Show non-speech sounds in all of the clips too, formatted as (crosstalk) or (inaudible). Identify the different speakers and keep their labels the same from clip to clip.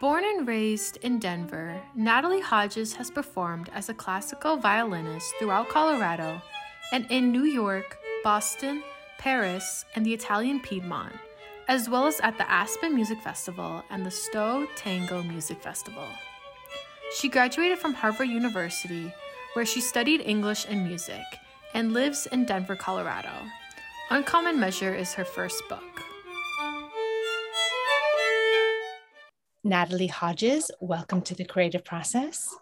Speaker 1: Born and raised in Denver, Natalie Hodges has performed as a classical violinist throughout Colorado and in New York, Boston, Paris, and the Italian Piedmont, as well as at the Aspen Music Festival and the Stowe Tango Music Festival. She graduated from Harvard University, where she studied English and music, and lives in Denver, Colorado. Uncommon Measure is her first book.
Speaker 2: Natalie Hodges, welcome to the creative process.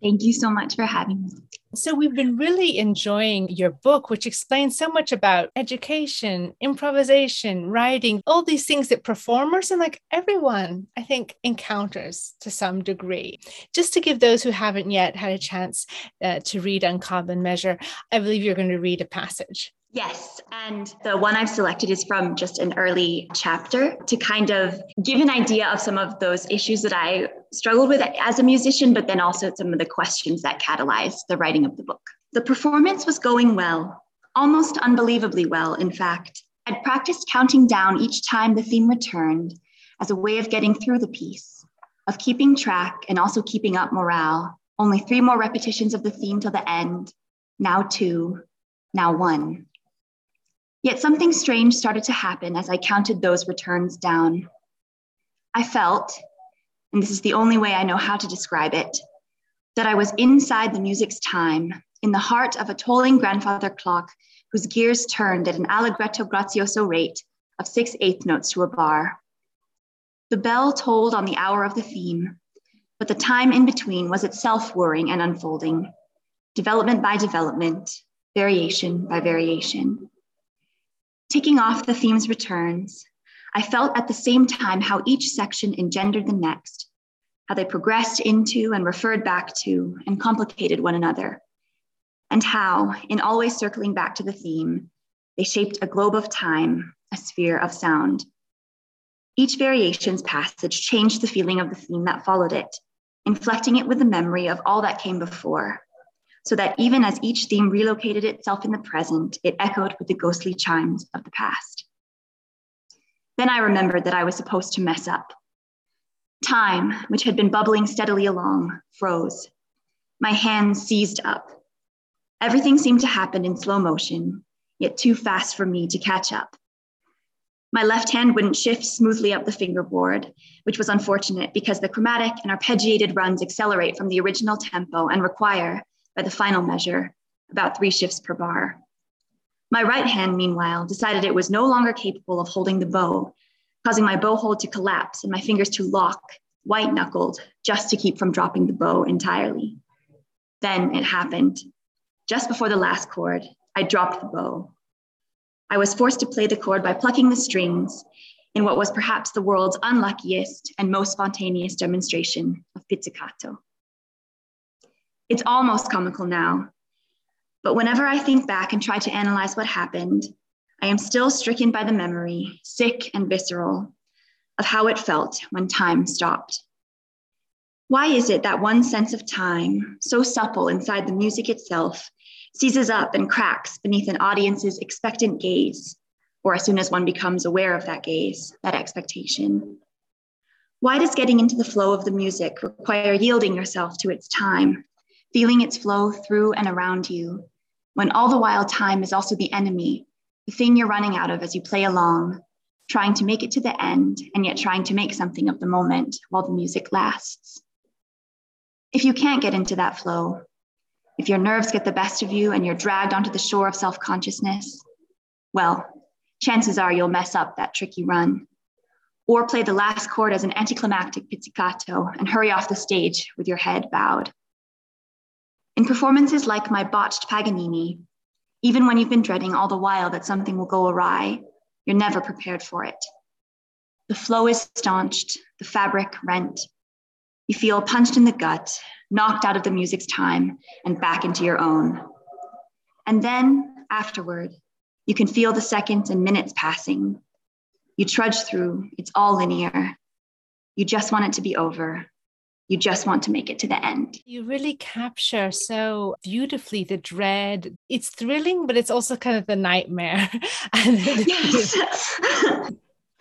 Speaker 3: Thank you so much for having me.
Speaker 2: So, we've been really enjoying your book, which explains so much about education, improvisation, writing, all these things that performers and like everyone, I think, encounters to some degree. Just to give those who haven't yet had a chance uh, to read Uncommon Measure, I believe you're going to read a passage.
Speaker 3: Yes. And the one I've selected is from just an early chapter to kind of give an idea of some of those issues that I struggled with as a musician, but then also some of the questions that catalyzed the writing of the book. The performance was going well, almost unbelievably well, in fact. I'd practiced counting down each time the theme returned as a way of getting through the piece, of keeping track and also keeping up morale. Only three more repetitions of the theme till the end. Now two, now one. Yet something strange started to happen as I counted those returns down. I felt, and this is the only way I know how to describe it, that I was inside the music's time, in the heart of a tolling grandfather clock whose gears turned at an allegretto grazioso rate of six eighth notes to a bar. The bell tolled on the hour of the theme, but the time in between was itself whirring and unfolding, development by development, variation by variation. Ticking off the theme's returns, I felt at the same time how each section engendered the next, how they progressed into and referred back to and complicated one another, and how, in always circling back to the theme, they shaped a globe of time, a sphere of sound. Each variation's passage changed the feeling of the theme that followed it, inflecting it with the memory of all that came before, so that even as each theme relocated itself in the present, it echoed with the ghostly chimes of the past. Then I remembered that I was supposed to mess up. Time, which had been bubbling steadily along, froze. My hands seized up. Everything seemed to happen in slow motion, yet too fast for me to catch up. My left hand wouldn't shift smoothly up the fingerboard, which was unfortunate because the chromatic and arpeggiated runs accelerate from the original tempo and require, by the final measure, about three shifts per bar. My right hand, meanwhile, decided it was no longer capable of holding the bow, causing my bow hold to collapse and my fingers to lock, white knuckled, just to keep from dropping the bow entirely. Then it happened. Just before the last chord, I dropped the bow. I was forced to play the chord by plucking the strings in what was perhaps the world's unluckiest and most spontaneous demonstration of pizzicato. It's almost comical now. But whenever I think back and try to analyze what happened, I am still stricken by the memory, sick and visceral, of how it felt when time stopped. Why is it that one sense of time, so supple inside the music itself, seizes up and cracks beneath an audience's expectant gaze, or as soon as one becomes aware of that gaze, that expectation? Why does getting into the flow of the music require yielding yourself to its time, feeling its flow through and around you, when all the while time is also the enemy, the thing you're running out of as you play along, trying to make it to the end and yet trying to make something of the moment while the music lasts. If you can't get into that flow, if your nerves get the best of you and you're dragged onto the shore of self consciousness, well, chances are you'll mess up that tricky run. Or play the last chord as an anticlimactic pizzicato and hurry off the stage with your head bowed. In performances like my botched Paganini, even when you've been dreading all the while that something will go awry, you're never prepared for it. The flow is staunched, the fabric rent. You feel punched in the gut, knocked out of the music's time, and back into your own. And then afterward, you can feel the seconds and minutes passing. You trudge through, it's all linear. You just want it to be over, you just want to make it to the end.
Speaker 2: You really capture so beautifully the dread. It's thrilling, but it's also kind of the nightmare. (laughs)
Speaker 3: yes. (laughs)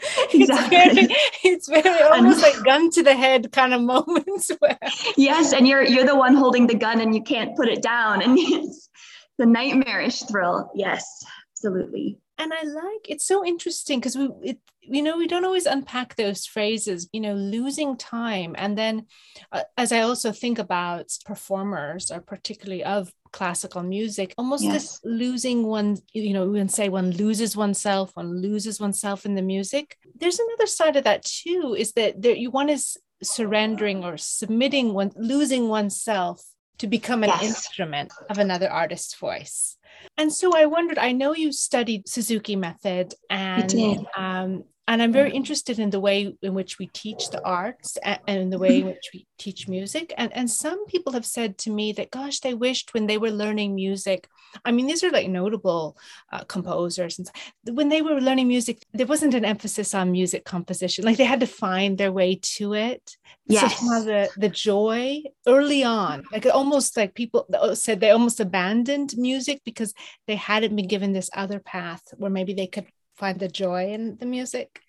Speaker 3: (laughs) exactly.
Speaker 2: It's very, it's very almost like gun to the head kind of moments where
Speaker 3: yes, and you're you're the one holding the gun and you can't put it down, and it's the nightmarish thrill. Yes, absolutely
Speaker 2: and i like it's so interesting because we it, you know we don't always unpack those phrases you know losing time and then uh, as i also think about performers or particularly of classical music almost yes. this losing one you know we say one loses oneself one loses oneself in the music there's another side of that too is that there you one is surrendering or submitting one losing oneself to become an yes. instrument of another artist's voice and so I wondered, I know you studied Suzuki method and um, and I'm very interested in the way in which we teach the arts and, and the way in (laughs) which we teach music. And, and some people have said to me that, gosh, they wished when they were learning music. I mean, these are like notable uh, composers. And when they were learning music, there wasn't an emphasis on music composition. Like they had to find their way to it.
Speaker 3: Yes.
Speaker 2: So the, the joy early on, like almost like people said they almost abandoned music because they hadn't been given this other path where maybe they could find the joy in the music?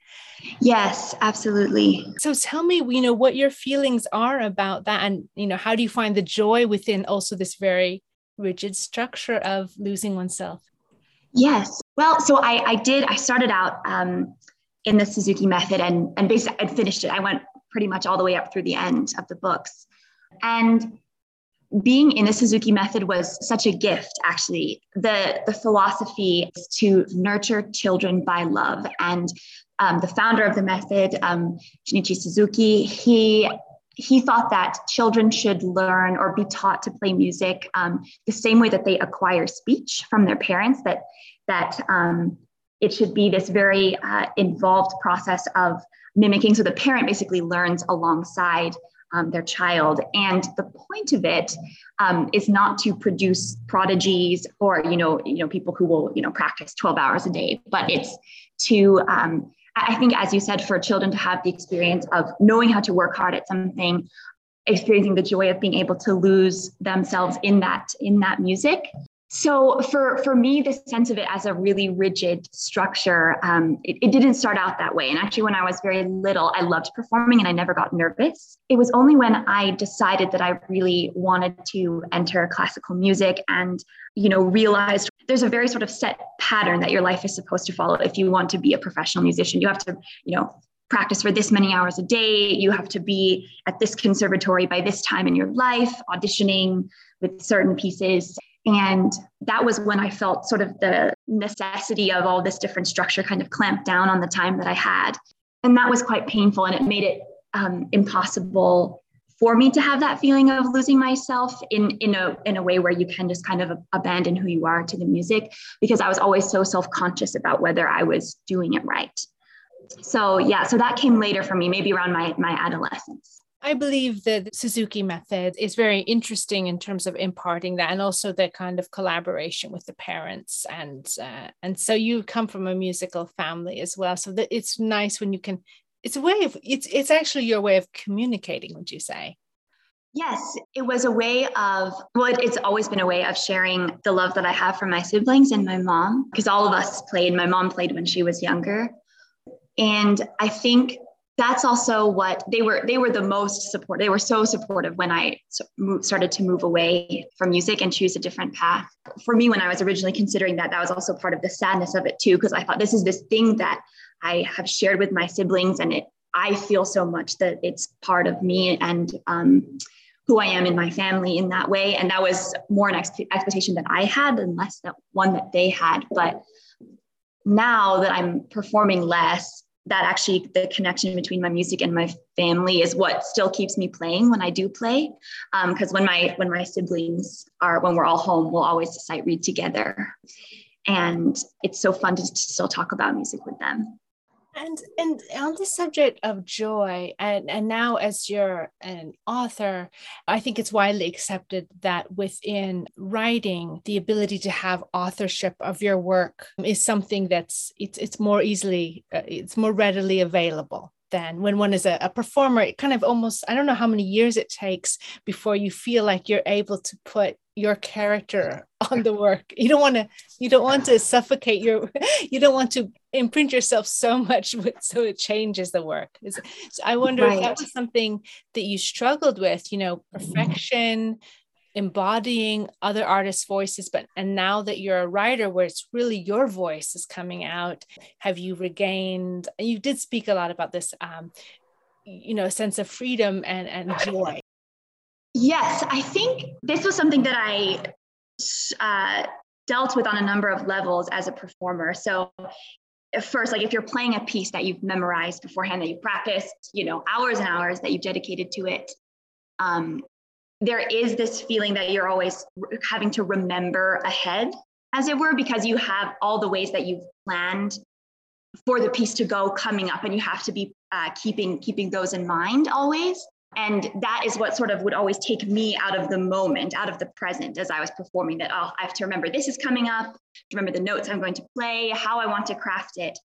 Speaker 3: Yes, absolutely.
Speaker 2: So tell me, you know, what your feelings are about that and, you know, how do you find the joy within also this very rigid structure of losing oneself?
Speaker 3: Yes. Well, so I, I did, I started out um, in the Suzuki method and, and basically I finished it. I went pretty much all the way up through the end of the books. And being in the Suzuki method was such a gift, actually. The, the philosophy is to nurture children by love. And um, the founder of the method, um, Shinichi Suzuki, he he thought that children should learn or be taught to play music um, the same way that they acquire speech from their parents. That that um, it should be this very uh, involved process of mimicking. So the parent basically learns alongside um, their child. And the point of it um, is not to produce prodigies or you know you know people who will you know practice 12 hours a day, but it's to um, I think as you said for children to have the experience of knowing how to work hard at something experiencing the joy of being able to lose themselves in that in that music so for for me, the sense of it as a really rigid structure, um, it, it, didn't start out that way. And actually, when I was very little, I loved performing and I never got nervous. It was only when I decided that I really wanted to enter classical music and you know realized there's a very sort of set pattern that your life is supposed to follow if you want to be a professional musician. You have to you know practice for this many hours a day. You have to be at this conservatory by this time in your life, auditioning with certain pieces. And that was when I felt sort of the necessity of all this different structure kind of clamped down on the time that I had. And that was quite painful. And it made it um, impossible for me to have that feeling of losing myself in, in, a, in a way where you can just kind of abandon who you are to the music because I was always so self conscious about whether I was doing it right. So, yeah, so that came later for me, maybe around my, my adolescence.
Speaker 2: I believe the Suzuki method is very interesting in terms of imparting that, and also the kind of collaboration with the parents, and uh, and so you come from a musical family as well, so that it's nice when you can. It's a way of it's it's actually your way of communicating. Would you say?
Speaker 3: Yes, it was a way of, well, it's always been a way of sharing the love that I have for my siblings and my mom, because all of us played. My mom played when she was younger. And I think that's also what they were they were the most support they were so supportive when i started to move away from music and choose a different path. For me when i was originally considering that that was also part of the sadness of it too because i thought this is this thing that i have shared with my siblings and it i feel so much that it's part of me and um, who i am in my family in that way. And that was more an expectation that i had and less that one that they had. But now that i'm performing less that actually the connection between my music and my family is what still keeps me playing when I do play. Because um, when my when my siblings are when we're all home, we'll always sight read together, and it's so fun to, to still talk about music with them.
Speaker 2: And and on the subject of joy, and, and now as you're an author, I think it's widely accepted that within writing, the ability to have authorship of your work is something that's it's it's more easily uh, it's more readily available than when one is a, a performer. It kind of almost I don't know how many years it takes before you feel like you're able to put your character (laughs) on the work. You don't want to you don't want to suffocate your (laughs) you don't want to imprint yourself so (laughs) much with, so it changes the work. So i wonder right. if that was something that you struggled with you know perfection embodying other artists voices but and now that you're a writer where it's really your voice is coming out have you regained you did speak a lot about this um you know sense of freedom and and joy
Speaker 3: Yes, I think this was something that I uh, dealt with on a number of levels as a performer. So, first, like if you're playing a piece that you've memorized beforehand, that you've practiced, you know, hours and hours that you've dedicated to it, um, there is this feeling that you're always having to remember ahead, as it were, because you have all the ways that you've planned for the piece to go coming up, and you have to be uh, keeping keeping those in mind always. And that is what sort of would always take me out of the moment, out of the present as I was performing that, oh, I have to remember this is coming up, remember the notes I'm going to play, how I want to craft it.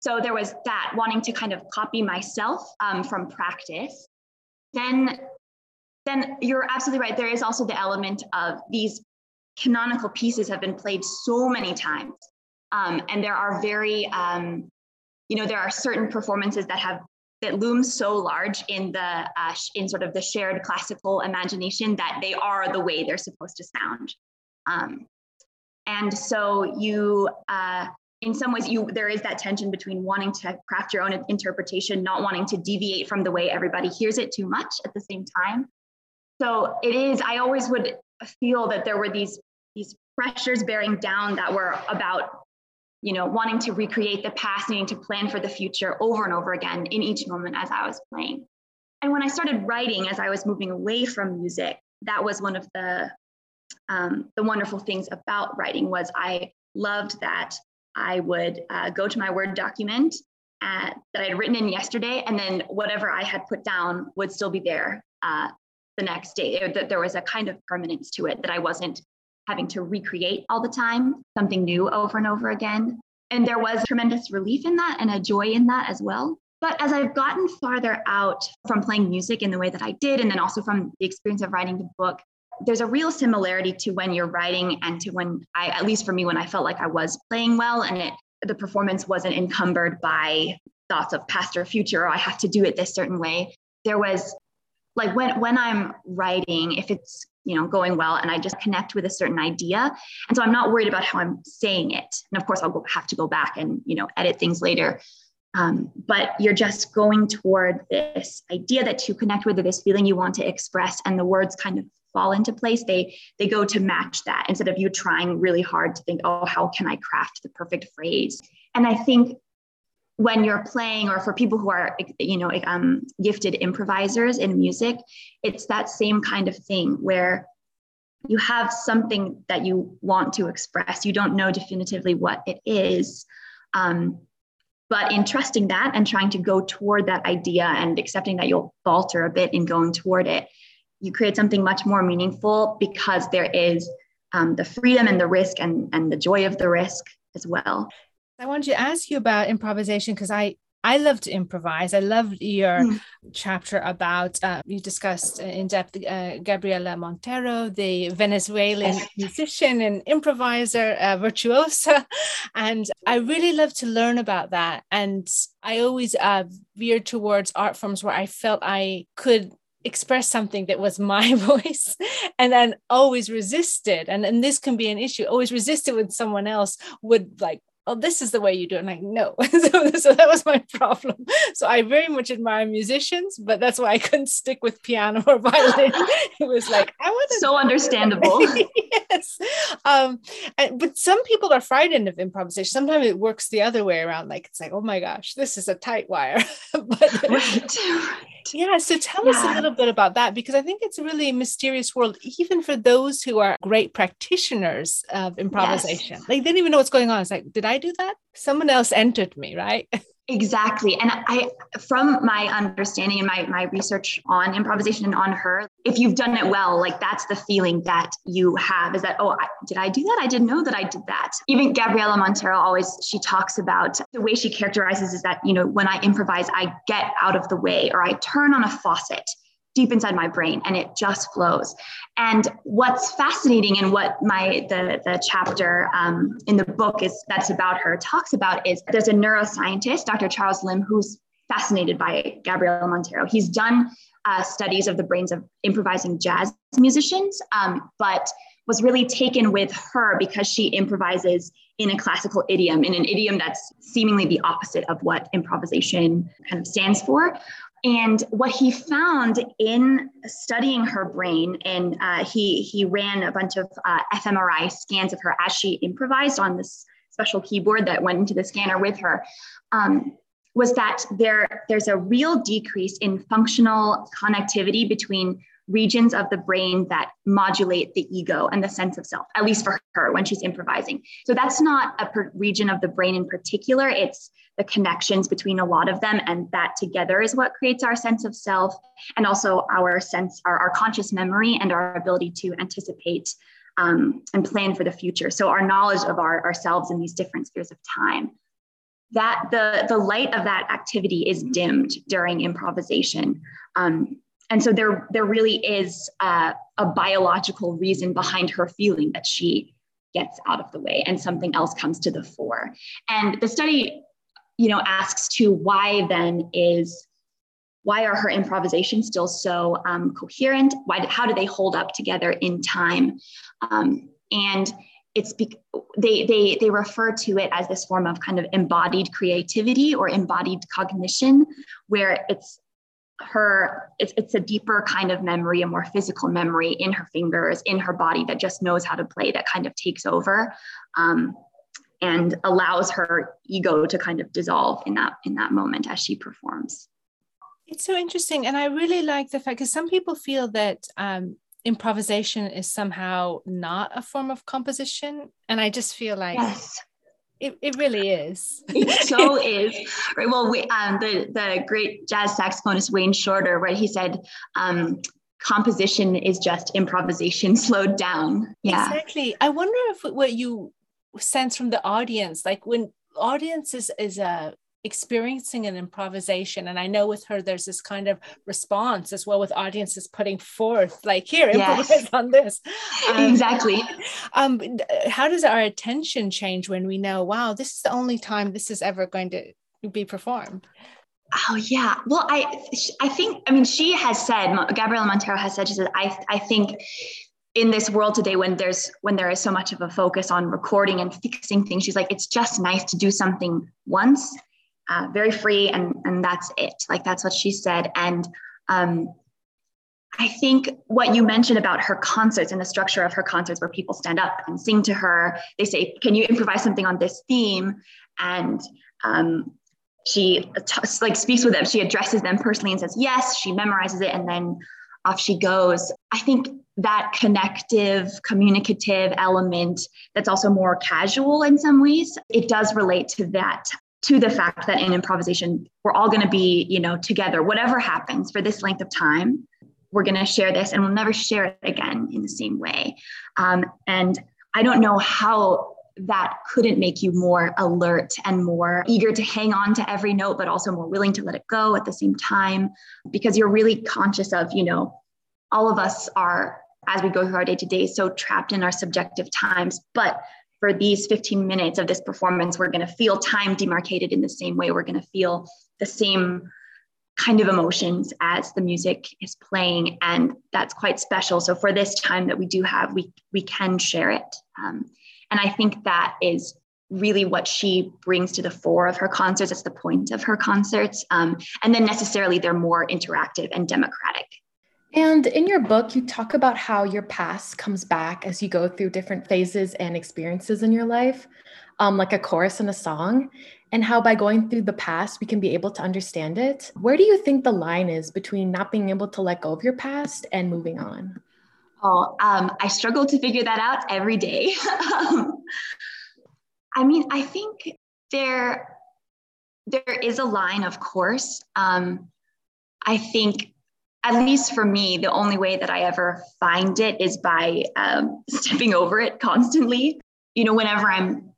Speaker 3: So there was that wanting to kind of copy myself um, from practice. Then, then you're absolutely right. There is also the element of these canonical pieces have been played so many times. Um, and there are very, um, you know, there are certain performances that have that looms so large in the uh, in sort of the shared classical imagination that they are the way they're supposed to sound. Um, and so you uh, in some ways you there is that tension between wanting to craft your own interpretation not wanting to deviate from the way everybody hears it too much at the same time. So it is i always would feel that there were these these pressures bearing down that were about you know, wanting to recreate the past, needing to plan for the future over and over again in each moment as I was playing. And when I started writing, as I was moving away from music, that was one of the um, the wonderful things about writing was I loved that I would uh, go to my Word document at, uh, that I'd written in yesterday, and then whatever I had put down would still be there uh, the next day. That there was a kind of permanence to it that I wasn't having to recreate all the time something new over and over again. And there was tremendous relief in that and a joy in that as well. But as I've gotten farther out from playing music in the way that I did, and then also from the experience of writing the book, there's a real similarity to when you're writing and to when I, at least for me, when I felt like I was playing well and it, the performance wasn't encumbered by thoughts of past or future, or I have to do it this certain way. There was like when when I'm writing, if it's you know going well and i just connect with a certain idea. And so i'm not worried about how i'm saying it. And of course i'll have to go back and you know edit things later. Um, but you're just going toward this idea that you connect with or this feeling you want to express and the words kind of fall into place. They they go to match that instead of you trying really hard to think oh how can i craft the perfect phrase? And i think when you're playing or for people who are you know um, gifted improvisers in music it's that same kind of thing where you have something that you want to express. You don't know definitively what it is um, but in trusting that and trying to go toward that idea and accepting that you'll falter a bit in going toward it you create something much more meaningful because there is um, the freedom and the risk and, and the joy of the risk as well
Speaker 2: I wanted to ask you about improvisation because I I love to improvise. I loved your mm. chapter about uh, you discussed in depth uh, Gabriela Montero, the Venezuelan musician and improviser, uh, virtuosa, (laughs) and I really love to learn about that. And I always uh, veered towards art forms where I felt I could express something that was my (laughs) voice and then always resisted and, and this can be an issue always resisted when someone else would like oh, this is the way you do it. And like, no. (laughs) so, so that was my problem. So I very much admire musicians, but that's why I couldn't stick with piano or violin. (laughs) (laughs) it was like, I want
Speaker 3: to. So understandable.
Speaker 2: yes. Um, and, but some people are frightened of improvisation. Sometimes it works the other way around. Like, it's like, oh my gosh, this is a tight wire. but right. Yeah. So tell yeah. us a little bit about that because I think it's a really mysterious world, even for those who are great practitioners of improvisation. Yes. Like, they didn't even know what's going on. It's like, did I do that? Someone else entered me, right? (laughs)
Speaker 3: Exactly. And I, from my understanding and my, my research on improvisation and on her, if you've done it well, like that's the feeling that you have is that, oh, I, did I do that? I didn't know that I did that. Even Gabriela Montero always, she talks about the way she characterizes is that, you know, when I improvise, I get out of the way or I turn on a faucet deep inside my brain and it just flows and what's fascinating and what my the the chapter um, in the book is that's about her talks about is there's a neuroscientist dr charles limb who's fascinated by gabriela montero he's done uh, studies of the brains of improvising jazz musicians um, but was really taken with her because she improvises in a classical idiom, in an idiom that's seemingly the opposite of what improvisation kind of stands for. And what he found in studying her brain, and uh, he he ran a bunch of uh, fMRI scans of her as she improvised on this special keyboard that went into the scanner with her, um, was that there there's a real decrease in functional connectivity between regions of the brain that modulate the ego and the sense of self, at least for her when she's improvising. So that's not a per- region of the brain in particular, it's the connections between a lot of them. And that together is what creates our sense of self and also our sense, our, our conscious memory and our ability to anticipate um, and plan for the future. So our knowledge of our, ourselves in these different spheres of time that the the light of that activity is dimmed during improvisation um, and so there there really is a biological reason behind her feeling that she gets out of the way and something else comes to the fore and the study you know asks to why then is why are her improvisations still so um, coherent? Why how do they hold up together in time? Um, and it's be- they they they refer to it as this form of kind of embodied creativity or embodied cognition where it's her it's, it's a deeper kind of memory a more physical memory in her fingers in her body that just knows how to play that kind of takes over. Um, and allows her ego to kind of dissolve in that in that moment as she performs
Speaker 2: it's so interesting and i really like the fact because some people feel that um, improvisation is somehow not a form of composition and i just feel like
Speaker 3: yes
Speaker 2: it, it really is.
Speaker 3: it (laughs) so is. Right. Well, we, um, the, the great jazz saxophonist Wayne Shorter, right, he said, um, composition is just improvisation (laughs) slowed down.
Speaker 2: Yeah. Exactly. I wonder if what you sense from the audience, like when audience is, is a experiencing an improvisation and i know with her there's this kind of response as well with audiences putting forth like here improvise yes. on this
Speaker 3: um, exactly
Speaker 2: um how does our attention change when we know wow this is the only time this is ever going to be performed
Speaker 3: Oh yeah. Well, I I think I mean she has said Gabriela Montero has said she said I I think in this world today when there's when there is so much of a focus on recording and fixing things she's like it's just nice to do something once uh, very free and and that's it like that's what she said and um, I think what you mentioned about her concerts and the structure of her concerts, where people stand up and sing to her, they say, "Can you improvise something on this theme?" And um, she like speaks with them. She addresses them personally and says yes. She memorizes it, and then off she goes. I think that connective, communicative element that's also more casual in some ways, it does relate to that to the fact that in improvisation we're all going to be you know together. Whatever happens for this length of time we're going to share this and we'll never share it again in the same way. Um, and i don't know how that couldn't make you more alert and more eager to hang on to every note but also more willing to let it go at the same time because you're really conscious of you know all of us are as we go through our day to day so trapped in our subjective times but for these 15 minutes of this performance, we're going to feel time demarcated in the same way. We're going to feel the same kind of emotions as the music is playing, and that's quite special. So for this time that we do have, we we can share it, um, and I think that is really what she brings to the fore of her concerts. It's the point of her concerts, um, and then necessarily they're more interactive and democratic.
Speaker 1: And in your book, you talk about how your past comes back as you go through different phases and experiences in your life, um, like a chorus in a song, and how by going through the past, we can be able to understand it. Where do you think the line is between not being able to let go of your past and moving on?
Speaker 3: Oh, um, I struggle to figure that out every day. (laughs) I mean, I think there there is a line, of course. Um, I think at least for me, the only way that I ever find it is by um, (laughs) stepping over it constantly. You know, whenever I'm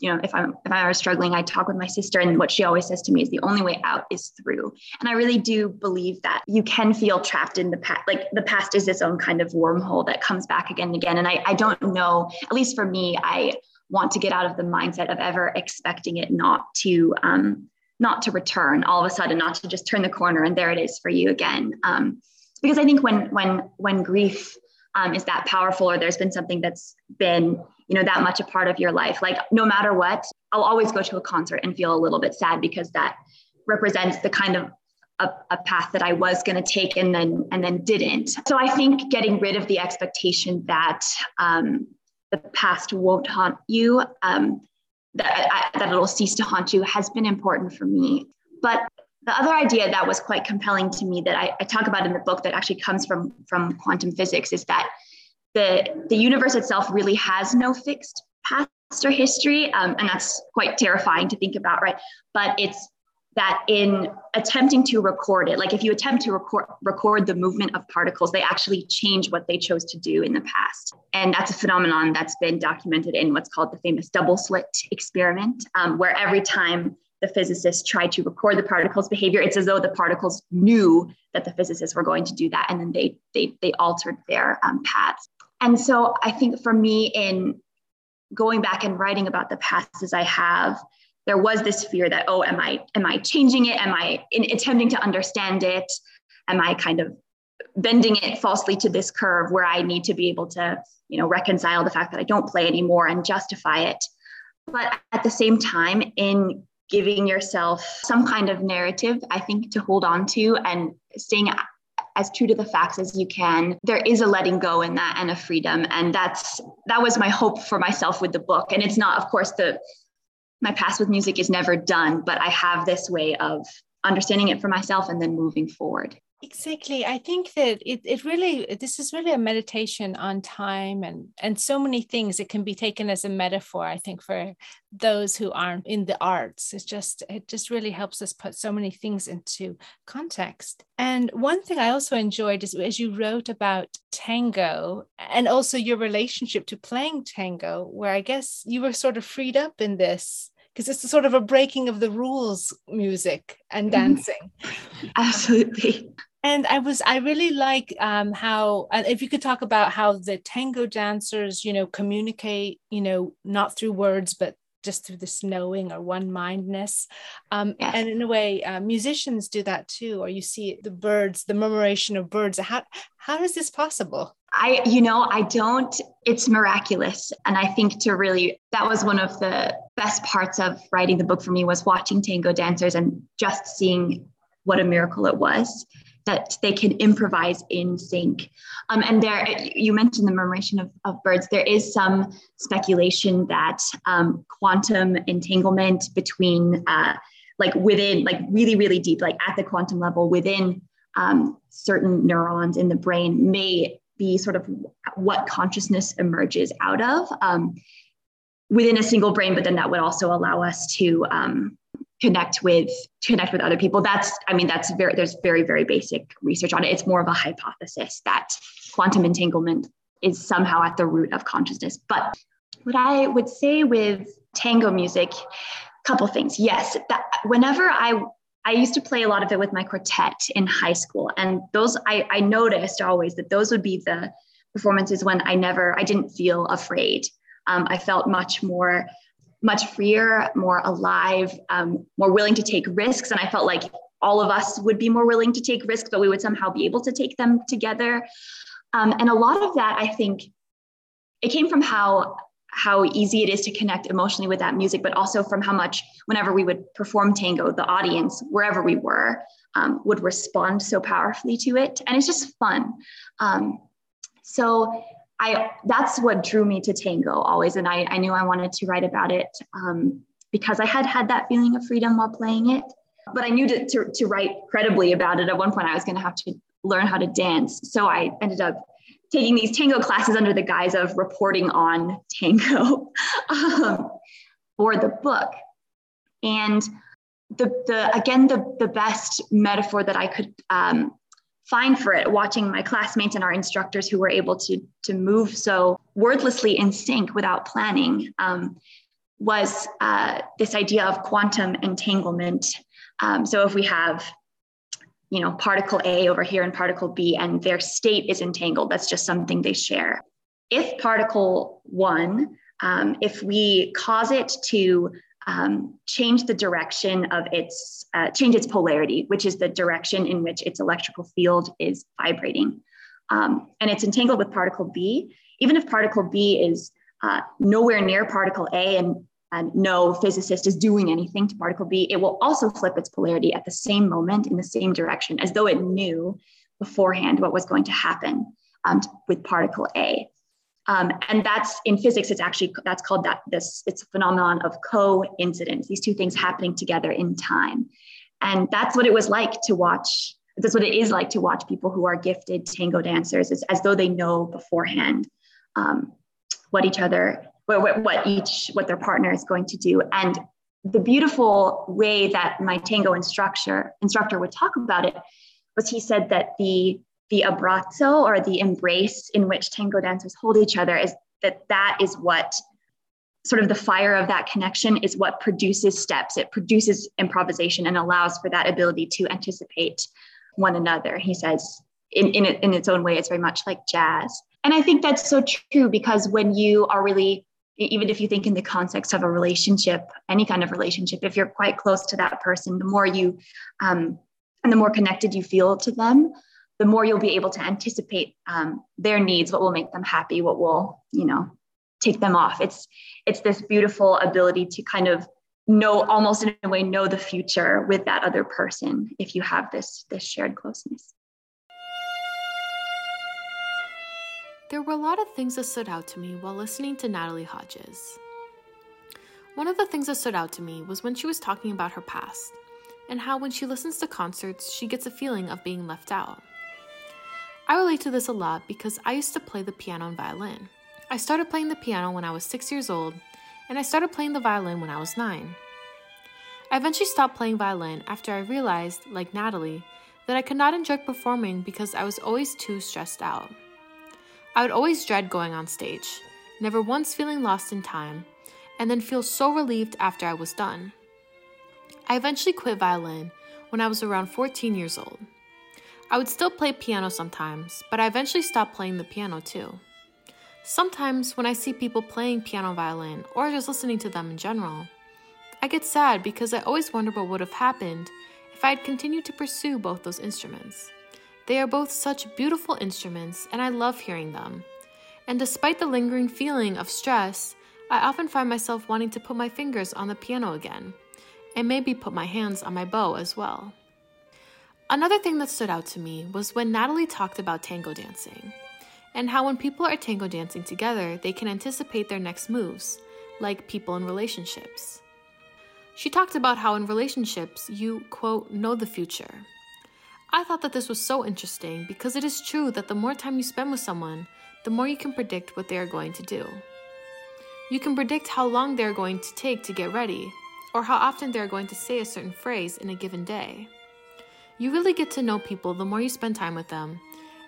Speaker 3: you know, if I'm if I was struggling, I talk with my sister, and what she always says to me is the only way out is through. And I really do believe that you can feel trapped in the past. Like the past is its own kind of wormhole that comes back again and again. And I, I don't know, at least for me, I want to get out of the mindset of ever expecting it not to um, not to return all of a sudden, not to just turn the corner and there it is for you again. Um, because I think when when when grief um, is that powerful, or there's been something that's been you know that much a part of your life like no matter what i'll always go to a concert and feel a little bit sad because that represents the kind of a, a path that i was going to take and then and then didn't so i think getting rid of the expectation that um, the past won't haunt you um, that, that it'll cease to haunt you has been important for me but the other idea that was quite compelling to me that I, I talk about in the book that actually comes from from quantum physics is that the, the universe itself really has no fixed past or history. Um, and that's quite terrifying to think about, right? But it's that in attempting to record it, like if you attempt to record, record the movement of particles, they actually change what they chose to do in the past. And that's a phenomenon that's been documented in what's called the famous double slit experiment, um, where every time the physicists tried to record the particles' behavior, it's as though the particles knew that the physicists were going to do that, and then they they they altered their um, paths. And so I think for me, in going back and writing about the past as I have, there was this fear that, oh, am I am I changing it? Am I in, attempting to understand it? Am I kind of bending it falsely to this curve where I need to be able to, you know, reconcile the fact that I don't play anymore and justify it? But at the same time, in giving yourself some kind of narrative, I think, to hold on to and staying as true to the facts as you can there is a letting go in that and a freedom and that's that was my hope for myself with the book and it's not of course the my past with music is never done but i have this way of understanding it for myself and then moving forward
Speaker 2: Exactly. I think that it, it really this is really a meditation on time and and so many things. It can be taken as a metaphor, I think, for those who aren't in the arts. It's just it just really helps us put so many things into context. And one thing I also enjoyed is as you wrote about tango and also your relationship to playing tango, where I guess you were sort of freed up in this because it's sort of a breaking of the rules music and mm-hmm. dancing.
Speaker 3: Absolutely
Speaker 2: and i was i really like um, how and if you could talk about how the tango dancers you know communicate you know not through words but just through this knowing or one mindness um, yes. and in a way uh, musicians do that too or you see the birds the murmuration of birds how how is this possible
Speaker 3: I, you know, I don't, it's miraculous. And I think to really, that was one of the best parts of writing the book for me was watching tango dancers and just seeing what a miracle it was that they can improvise in sync. Um, and there, you mentioned the murmuration of, of, birds. There is some speculation that um, quantum entanglement between, uh, like within, like really, really deep, like at the quantum level within um, certain neurons in the brain may be sort of what consciousness emerges out of um, within a single brain, but then that would also allow us to um, connect with connect with other people. That's i mean that's very there's very very basic research on it. It's more of a hypothesis that quantum entanglement is somehow at the root of consciousness. But what i would say with tango music a couple things. Yes that whenever i i used to play a lot of it with my quartet in high school and those i i noticed always that those would be the performances when i never i didn't feel afraid. Um, i felt much more much freer, more alive, um, more willing to take risks. And I felt like all of us would be more willing to take risks, but we would somehow be able to take them together. Um, and a lot of that, I think, it came from how how easy it is to connect emotionally with that music, but also from how much, whenever we would perform tango, the audience, wherever we were, um, would respond so powerfully to it. And it's just fun. Um, so I that's what drew me to tango always, and I, I knew I wanted to write about it um, because I had had that feeling of freedom while playing it. But I knew to, to, to write credibly about it. At one point, I was going to have to learn how to dance, so I ended up taking these tango classes under the guise of reporting on tango (laughs) um, for the book. And the the again the the best metaphor that I could um, fine for it watching my classmates and our instructors who were able to to move so wordlessly in sync without planning um, was uh, this idea of quantum entanglement. Um, so if we have you know, particle A over here and particle B, and their state is entangled. That's just something they share. If particle one, um, if we cause it to um, change the direction of its, uh, change its polarity, which is the direction in which its electrical field is vibrating, um, and it's entangled with particle B, even if particle B is uh, nowhere near particle A and and no physicist is doing anything to particle B, it will also flip its polarity at the same moment in the same direction, as though it knew beforehand what was going to happen um, with particle A. Um, and that's in physics, it's actually that's called that this it's a phenomenon of coincidence, these two things happening together in time. And that's what it was like to watch, that's what it is like to watch people who are gifted tango dancers, it's as though they know beforehand um, what each other what, what each what their partner is going to do and the beautiful way that my tango instructor instructor would talk about it was he said that the the abbraccio or the embrace in which tango dancers hold each other is that that is what sort of the fire of that connection is what produces steps. It produces improvisation and allows for that ability to anticipate one another he says in, in, in its own way. It's very much like jazz. And i think that's so true because when you are really even if you think in the context of a relationship, any kind of relationship, if you're quite close to that person, the more you um, and the more connected you feel to them, the more you'll be able to anticipate um, their needs, what will make them happy, what will you know take them off. It's it's this beautiful ability to kind of know almost in a way know the future with that other person if you have this this shared closeness.
Speaker 1: There were a lot of things that stood out to me while listening to Natalie Hodges. One of the things that stood out to me was when she was talking about her past and how when she listens to concerts, she gets a feeling of being left out. I relate to this a lot because I used to play the piano and violin. I started playing the piano when I was six years old, and I started playing the violin when I was nine. I eventually stopped playing violin after I realized, like Natalie, that I could not enjoy performing because I was always too stressed out. I would always dread going on stage, never once feeling lost in time, and then feel so relieved after I was done. I eventually quit violin when I was around 14 years old. I would still play piano sometimes, but I eventually stopped playing the piano too. Sometimes, when I see people playing piano violin or just listening to them in general, I get sad because I always wonder what would have happened if I had continued to pursue both those instruments. They are both such beautiful instruments, and I love hearing them. And despite the lingering feeling of stress, I often find myself wanting to put my fingers on the piano again, and maybe put my hands on my bow as well. Another thing that stood out to me was when Natalie talked about tango dancing, and how when people are tango dancing together, they can anticipate their next moves, like people in relationships. She talked about how in relationships you, quote, know the future, I thought that this was so interesting because it is true that the more time you spend with someone, the more you can predict what they are going to do. You can predict how long they are going to take to get ready, or how often they are going to say a certain phrase in a given day. You really get to know people the more you spend time with them,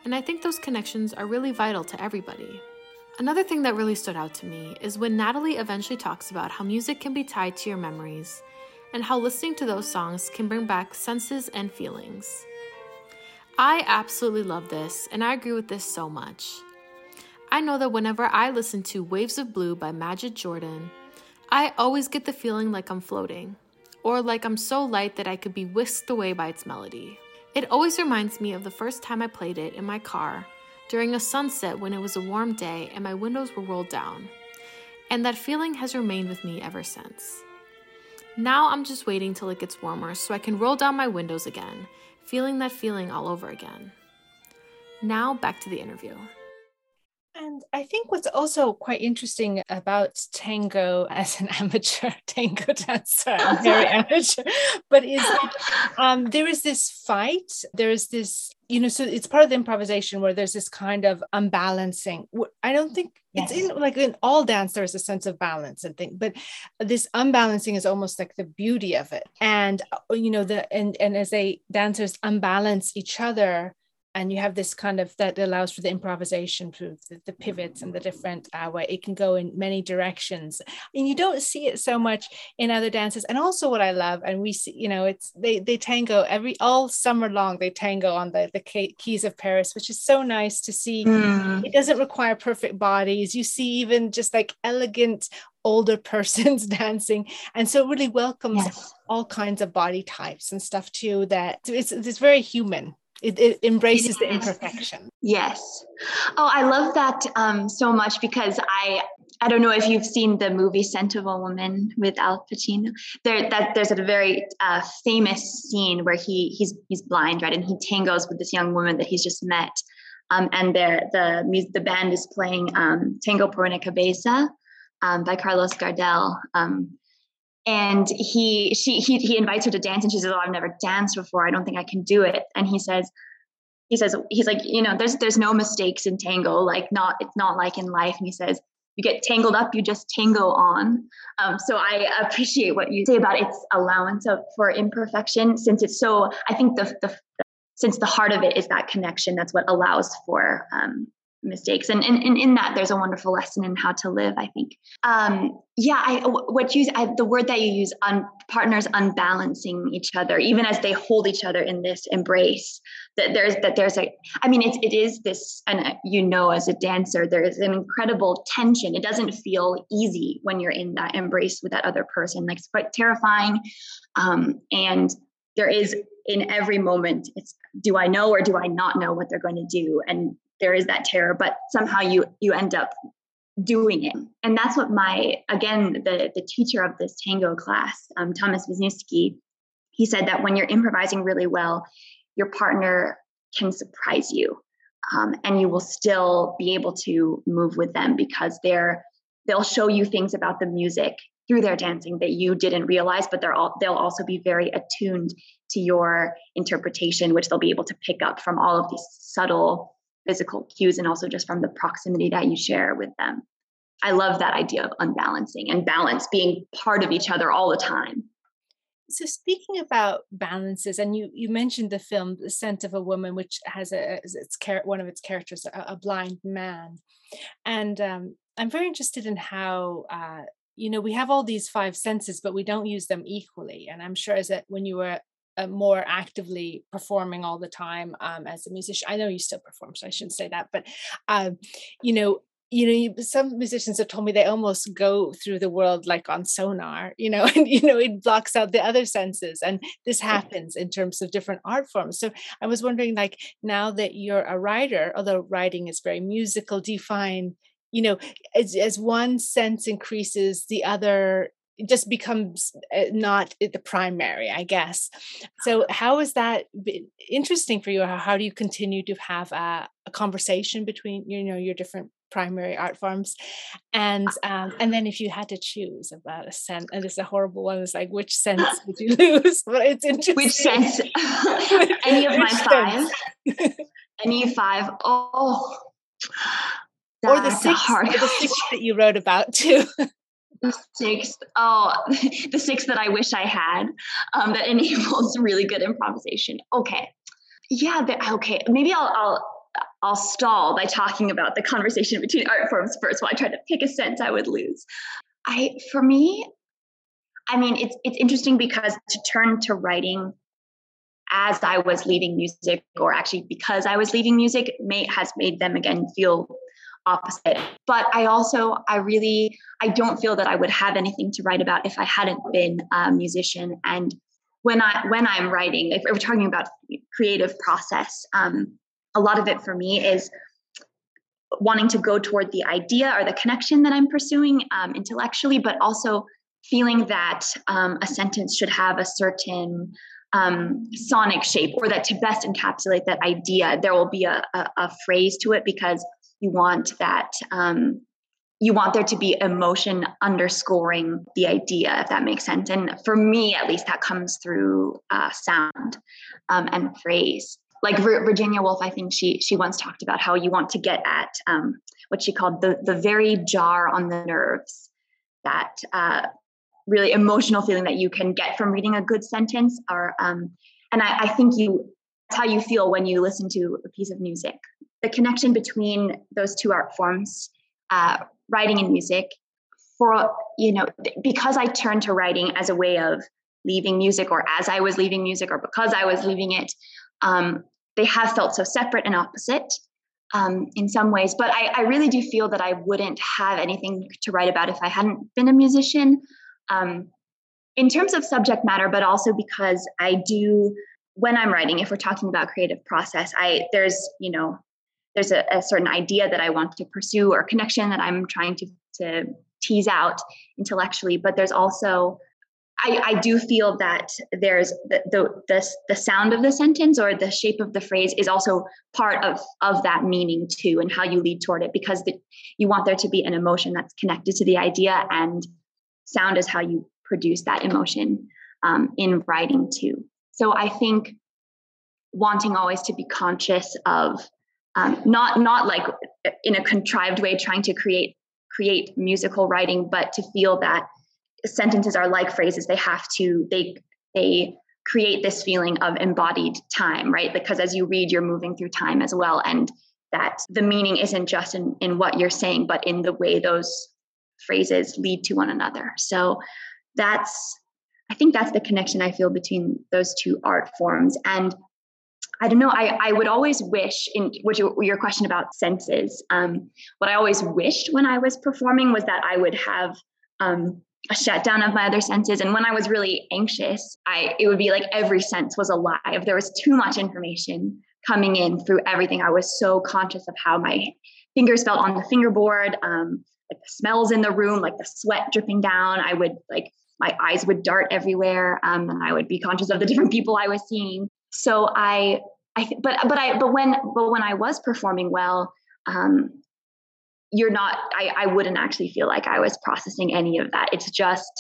Speaker 1: and I think those connections are really vital to everybody. Another thing that really stood out to me is when Natalie eventually talks about how music can be tied to your memories and how listening to those songs can bring back senses and feelings. I absolutely love this, and I agree with this so much. I know that whenever I listen to Waves of Blue by Majid Jordan, I always get the feeling like I'm floating, or like I'm so light that I could be whisked away by its melody. It always reminds me of the first time I played it in my car during a sunset when it was a warm day and my windows were rolled down. And that feeling has remained with me ever since. Now I'm just waiting till it gets warmer so I can roll down my windows again feeling that feeling all over again. Now, back to the interview.
Speaker 2: And I think what's also quite interesting about tango as an (laughs) amateur tango dancer, I'm very (laughs) amateur, but is um, there is this fight. There is this, you know, so it's part of the improvisation where there's this kind of unbalancing. I don't think yes. it's in like in all dance, there's a sense of balance and thing, but this unbalancing is almost like the beauty of it. And, uh, you know, the, and, and as they dancers unbalance each other, and you have this kind of that allows for the improvisation through the, the pivots and the different uh, way it can go in many directions. And you don't see it so much in other dances. And also what i love and we see you know it's they they tango every all summer long they tango on the the quays of paris which is so nice to see. Mm. it doesn't require perfect bodies. You see even just like elegant older (laughs) persons dancing. And so it really welcomes yes. all kinds of body types and stuff too that it's it's very human it, it embraces the imperfection.
Speaker 3: Yes. Oh i love that um, so much because i I don't know if you've seen the movie *Scent of a Woman* with Al Pacino. There, that there's a very uh, famous scene where he he's he's blind, right, and he tangos with this young woman that he's just met, um, and the the the band is playing um, "Tango por una Cabeza" um, by Carlos Gardel, um, and he she he he invites her to dance and she says oh i've never danced before. I don't think i can do it. And he says he says he's like you know there's there's no mistakes in tango. Like not it's not like in life. And he says you get tangled up you just tango on. Um, so i appreciate what you say about its allowance of for imperfection since it's so i think the, the since the heart of it is that connection that's what allows for um, mistakes. And, and, and in that there's a wonderful lesson in how to live i think. Um yeah i what you I, the word that you use on partners unbalancing each other even as they hold each other in this embrace that there's that there's a i mean it's it is this and you know as a dancer there is an incredible tension. It doesn't feel easy when you're in that embrace with that other person. Like it's quite terrifying. Um and there is in every moment it's do i know or do i not know what they're going to do? And there is that terror but somehow you you end up doing it. And that's what my again the the teacher of this tango class um, thomas wisniewski he said that when you're improvising really well your partner can surprise you um, and you will still be able to move with them because they're they'll show you things about the music through their dancing that you didn't realize but they're all they'll also be very attuned to your interpretation which they'll be able to pick up from all of these subtle physical cues and also just from the proximity that you share with them. I love that idea of unbalancing and balance being part of each other all the time.
Speaker 2: So speaking about balances, and you you mentioned the film *The Scent of a Woman*, which has a its one of its characters a, a blind man, and um, I'm very interested in how uh, you know we have all these five senses, but we don't use them equally. And I'm sure as that when you were uh, more actively performing all the time um, as a musician. I know you still perform, so I shouldn't say that, but um, you know, you know, some musicians have told me they almost go through the world like on sonar, you know, (laughs) and you know, it blocks out the other senses. And this happens in terms of different art forms. So I was wondering, like, now that you're a writer, although writing is very musical, do you find, you know, as, as one sense increases, the other just becomes eh, not the primary i guess. So how is that interesting for you how, how do you continue to have a, a, conversation between you know your different primary art forms? And um, and then if you had to choose about a sense and it's a horrible one it's like which (laughs) sense would you lose? (laughs) But it's interesting.
Speaker 3: which sense? (laughs) Any of my five? Any five? Oh
Speaker 2: or the six, or the six that you wrote about too
Speaker 3: the sixth oh (laughs) the sixth that i wish i had um, that (laughs) enables really good improvisation okay yeah the, okay maybe i'll i'll I'll stall by talking about the conversation between art forms first while I try to pick a sense I would lose. I for me, I mean it's it's interesting because to turn to writing as I was leaving music, or actually because I was leaving music, may has made them again feel opposite. But I also, I really, I don't feel that I would have anything to write about if I hadn't been a musician. And when I when I'm writing, if we're talking about creative process, um, a lot of it for me is wanting to go toward the idea or the connection that I'm pursuing um, intellectually, but also feeling that um, a sentence should have a certain um, sonic shape or that to best encapsulate that idea, there will be a, a, a phrase to it because you want that um, you want there to be emotion underscoring the idea if that makes sense and for me at least that comes through uh, sound um, and phrase like virginia woolf i think she she once talked about how you want to get at um, what she called the the very jar on the nerves that uh, really emotional feeling that you can get from reading a good sentence or um, and I, I think you how you feel when you listen to a piece of music. The connection between those two art forms, uh, writing and music, for you know, because I turned to writing as a way of leaving music, or as I was leaving music, or because I was leaving it, um, they have felt so separate and opposite um, in some ways. But I, I, really do feel that I wouldn't have anything to write about if I hadn't been a musician. Um, in terms of subject matter, but also because I do when I'm writing, if we're talking about creative process, I there's you know there's a, a certain idea that I want to pursue or connection that I'm trying to to tease out intellectually, but there's also I, I, do feel that there's the, the, the the sound of the sentence or the shape of the phrase is also part of of that meaning too and how you lead toward it because the, you want there to be an emotion that's connected to the idea and sound is how you produce that emotion um, in writing too. So I think wanting always to be conscious of um, not not like in a contrived way trying to create create musical writing, but to feel that sentences are like phrases. They have to they they create this feeling of embodied time, right? Because as you read, you're moving through time as well, and that the meaning isn't just in in what you're saying, but in the way those phrases lead to one another. So that's I think that's the connection I feel between those two art forms. And I don't know. I, I would always wish, in which your question about senses, um, what I always wished when I was performing was that I would have um, a shutdown of my other senses. And when I was really anxious, I it would be like every sense was alive. There was too much information coming in through everything. I was so conscious of how my fingers felt on the fingerboard, um, like the smells in the room, like the sweat dripping down. I would like my eyes would dart everywhere um, and i would be conscious of the (laughs) different people i was seeing so i i but but i but when but when i was performing well um, you're not I, I wouldn't actually feel like i was processing any of that it's just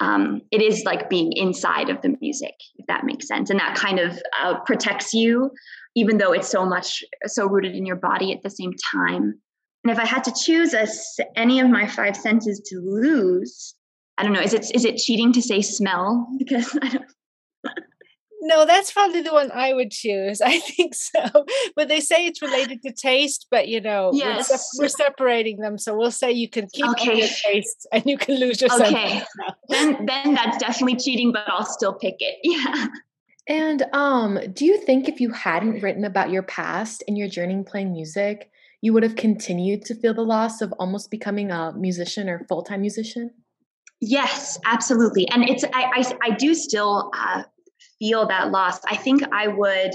Speaker 3: um, it is like being inside of the music if that makes sense and that kind of uh, protects you even though it's so much so rooted in your body at the same time and if i had to choose a, any of my five senses to lose I don't know. Is it is it cheating to say smell? (laughs) Because I don't.
Speaker 2: No, that's probably the one I would choose. (laughs) I think so. But they say it's related to taste, but you know,
Speaker 3: yes.
Speaker 2: we're, se- we're separating them. So we'll say you can keep okay. your taste and you can lose your
Speaker 3: Okay. then then that's definitely cheating, but I'll still pick it. (laughs) Yeah.
Speaker 1: And um, do you think if you hadn't written about your past and your journey playing music, you would have continued to feel the loss of almost becoming a musician or full-time musician?
Speaker 3: Yes, absolutely. And it's I I, I do still uh, feel that loss. I think I would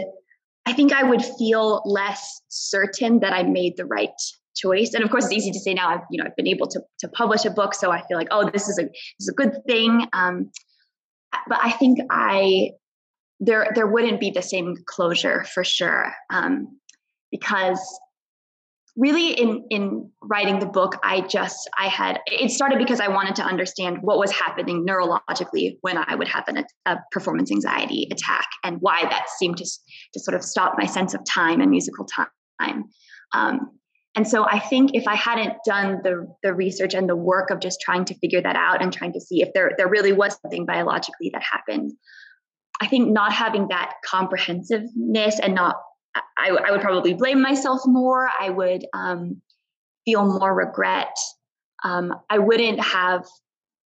Speaker 3: I think I would feel less certain that I made the right choice. And of course, it's easy to say now. I've you know I've been able to to publish a book, so I feel like oh this is a this is a good thing. Um, but I think I there there wouldn't be the same closure for sure um, because really in in writing the book i just i had it started because i wanted to understand what was happening neurologically when i would have an, a performance anxiety attack and why that seemed to, to sort of stop my sense of time and musical time. Um, and so i think if i hadn't done the the research and the work of just trying to figure that out and trying to see if there there really was something biologically that happened i think not having that comprehensiveness and not I, I would probably blame myself more. I would um, feel more regret. Um, I wouldn't have,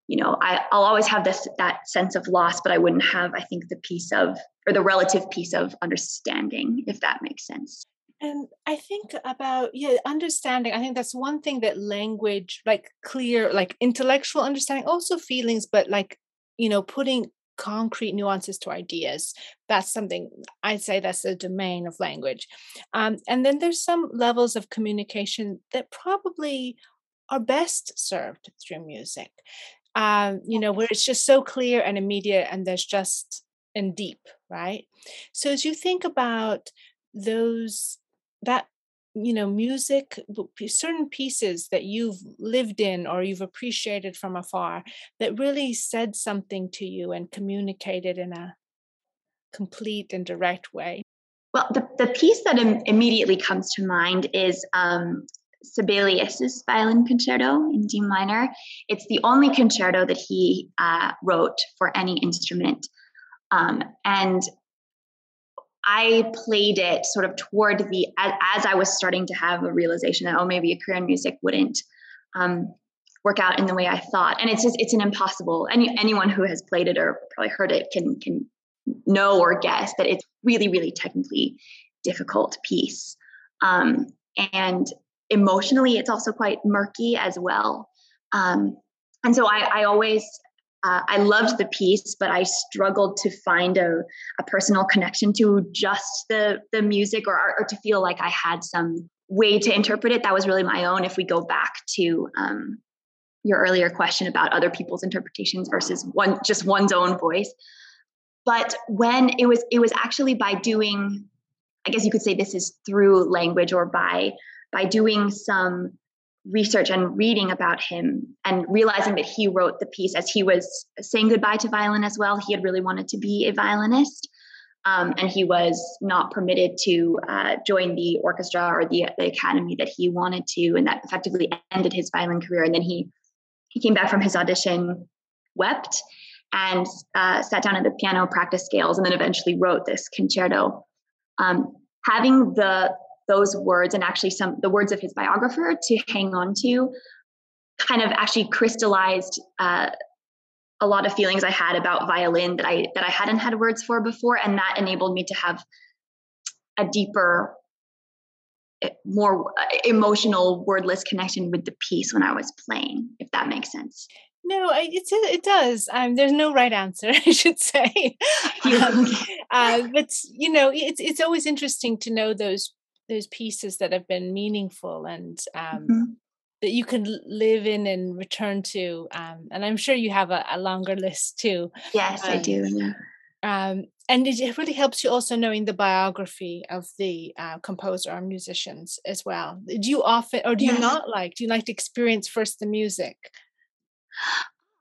Speaker 3: you know, I, I'll always have this that sense of loss, but I wouldn't have, I think, the peace of or the relative peace of understanding, if that makes sense.
Speaker 2: And I think about yeah, understanding. I think that's one thing that language, like clear, like intellectual understanding, also feelings, but like you know, putting concrete nuances to ideas. That's something I'd say that's the domain of language. Um, and then there's some levels of communication that probably are best served through music. Um, you know, where it's just so clear and immediate and there's just and deep, right? So as you think about those that you know music certain pieces that you've lived in or you've appreciated from afar that really said something to you and communicated in a complete and direct way.
Speaker 3: Well the, the piece that Im- immediately comes to mind is um, sibelius's violin concerto in d minor. It's the only concerto that he uh, wrote for any instrument. Um, and I played it sort of toward the as, as, I was starting to have a realization that oh maybe a career in music wouldn't um, work out in the way I thought, and it's just it's an impossible. Any anyone who has played it or probably heard it can can know or guess that it's really really technically difficult piece, um, and emotionally it's also quite murky as well. Um, and so I, I always uh, I loved the piece, but I struggled to find a, a personal connection to just the the music or or to feel like I had some way to interpret it that was really my own. If we go back to um, your earlier question about other people's interpretations versus one just one's own voice, but when it was it was actually by doing, I guess you could say this is through language or by by doing some research and reading about him and realizing that he wrote the piece as he was saying goodbye to violin as well. He had really wanted to be a violinist. Um, and he was not permitted to uh, join the orchestra or the, the academy that he wanted to, and that effectively ended his violin career. And then he he came back from his audition, wept, and uh, sat down at the piano practice scales, and then eventually wrote this concerto. Um, having the those words and actually some the words of his biographer to hang on to kind of actually crystallized uh, a lot of feelings I had about violin that I that I hadn't had words for before, and that enabled me to have a deeper, eh, more uh, emotional, wordless connection with the piece when I was playing. If that makes sense.
Speaker 2: No, it it does. Um, there's no right answer, (laughs) I should say. (laughs) um, uh, but you know, it's it's always interesting to know those those pieces that have been meaningful and um, mm-hmm. that you can live in and return to. Um, and I'm sure you have a, a longer list too.
Speaker 3: Yes, um, I do.
Speaker 2: Um, and it really helps you also knowing the biography of the uh, composer or musicians as well. Do you often, or do you not like? Do you like to experience first the music?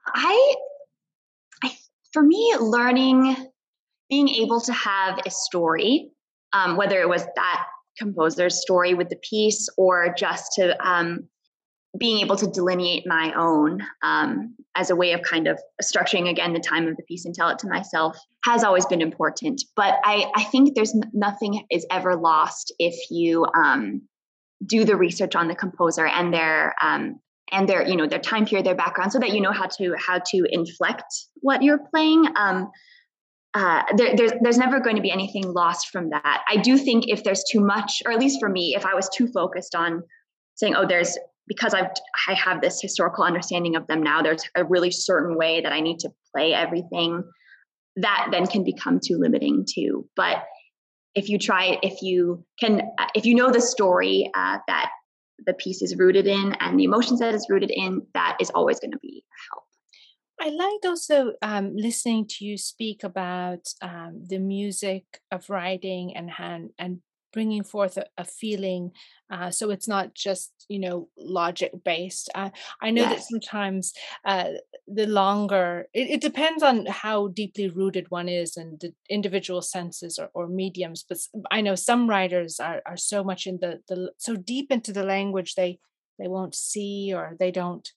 Speaker 3: I, I, for me, learning, being able to have a story, um, whether it was that composer's story with the piece or just to um, being able to delineate my own um, as a way of kind of structuring again the time of the piece and tell it to myself has always been important. But i, I think there's nothing is ever lost if you um, do the research on the composer and their um, and their you know their time period their background so that you know how to how to inflect what you're playing. Um, uh, there, there's there's never going to be anything lost from that. I do think if there's too much, or at least for me, if I was too focused on saying, "Oh, there's because I've I have this historical understanding of them now. There's a really certain way that I need to play everything." That then can become too limiting too. But if you try, if you can, uh, if you know the story uh, that the piece is rooted in and the emotions that is rooted in, that is always going to be a help.
Speaker 2: I liked also um, listening to you speak about um, the music of writing and hand and bringing forth a, a feeling uh, so it's not just you know logic based uh, i know yes. that sometimes uh, the longer it, it, depends on how deeply rooted one is and the individual senses or, or mediums but i know some writers are, are so much in the, the so deep into the language they they won't see or they don't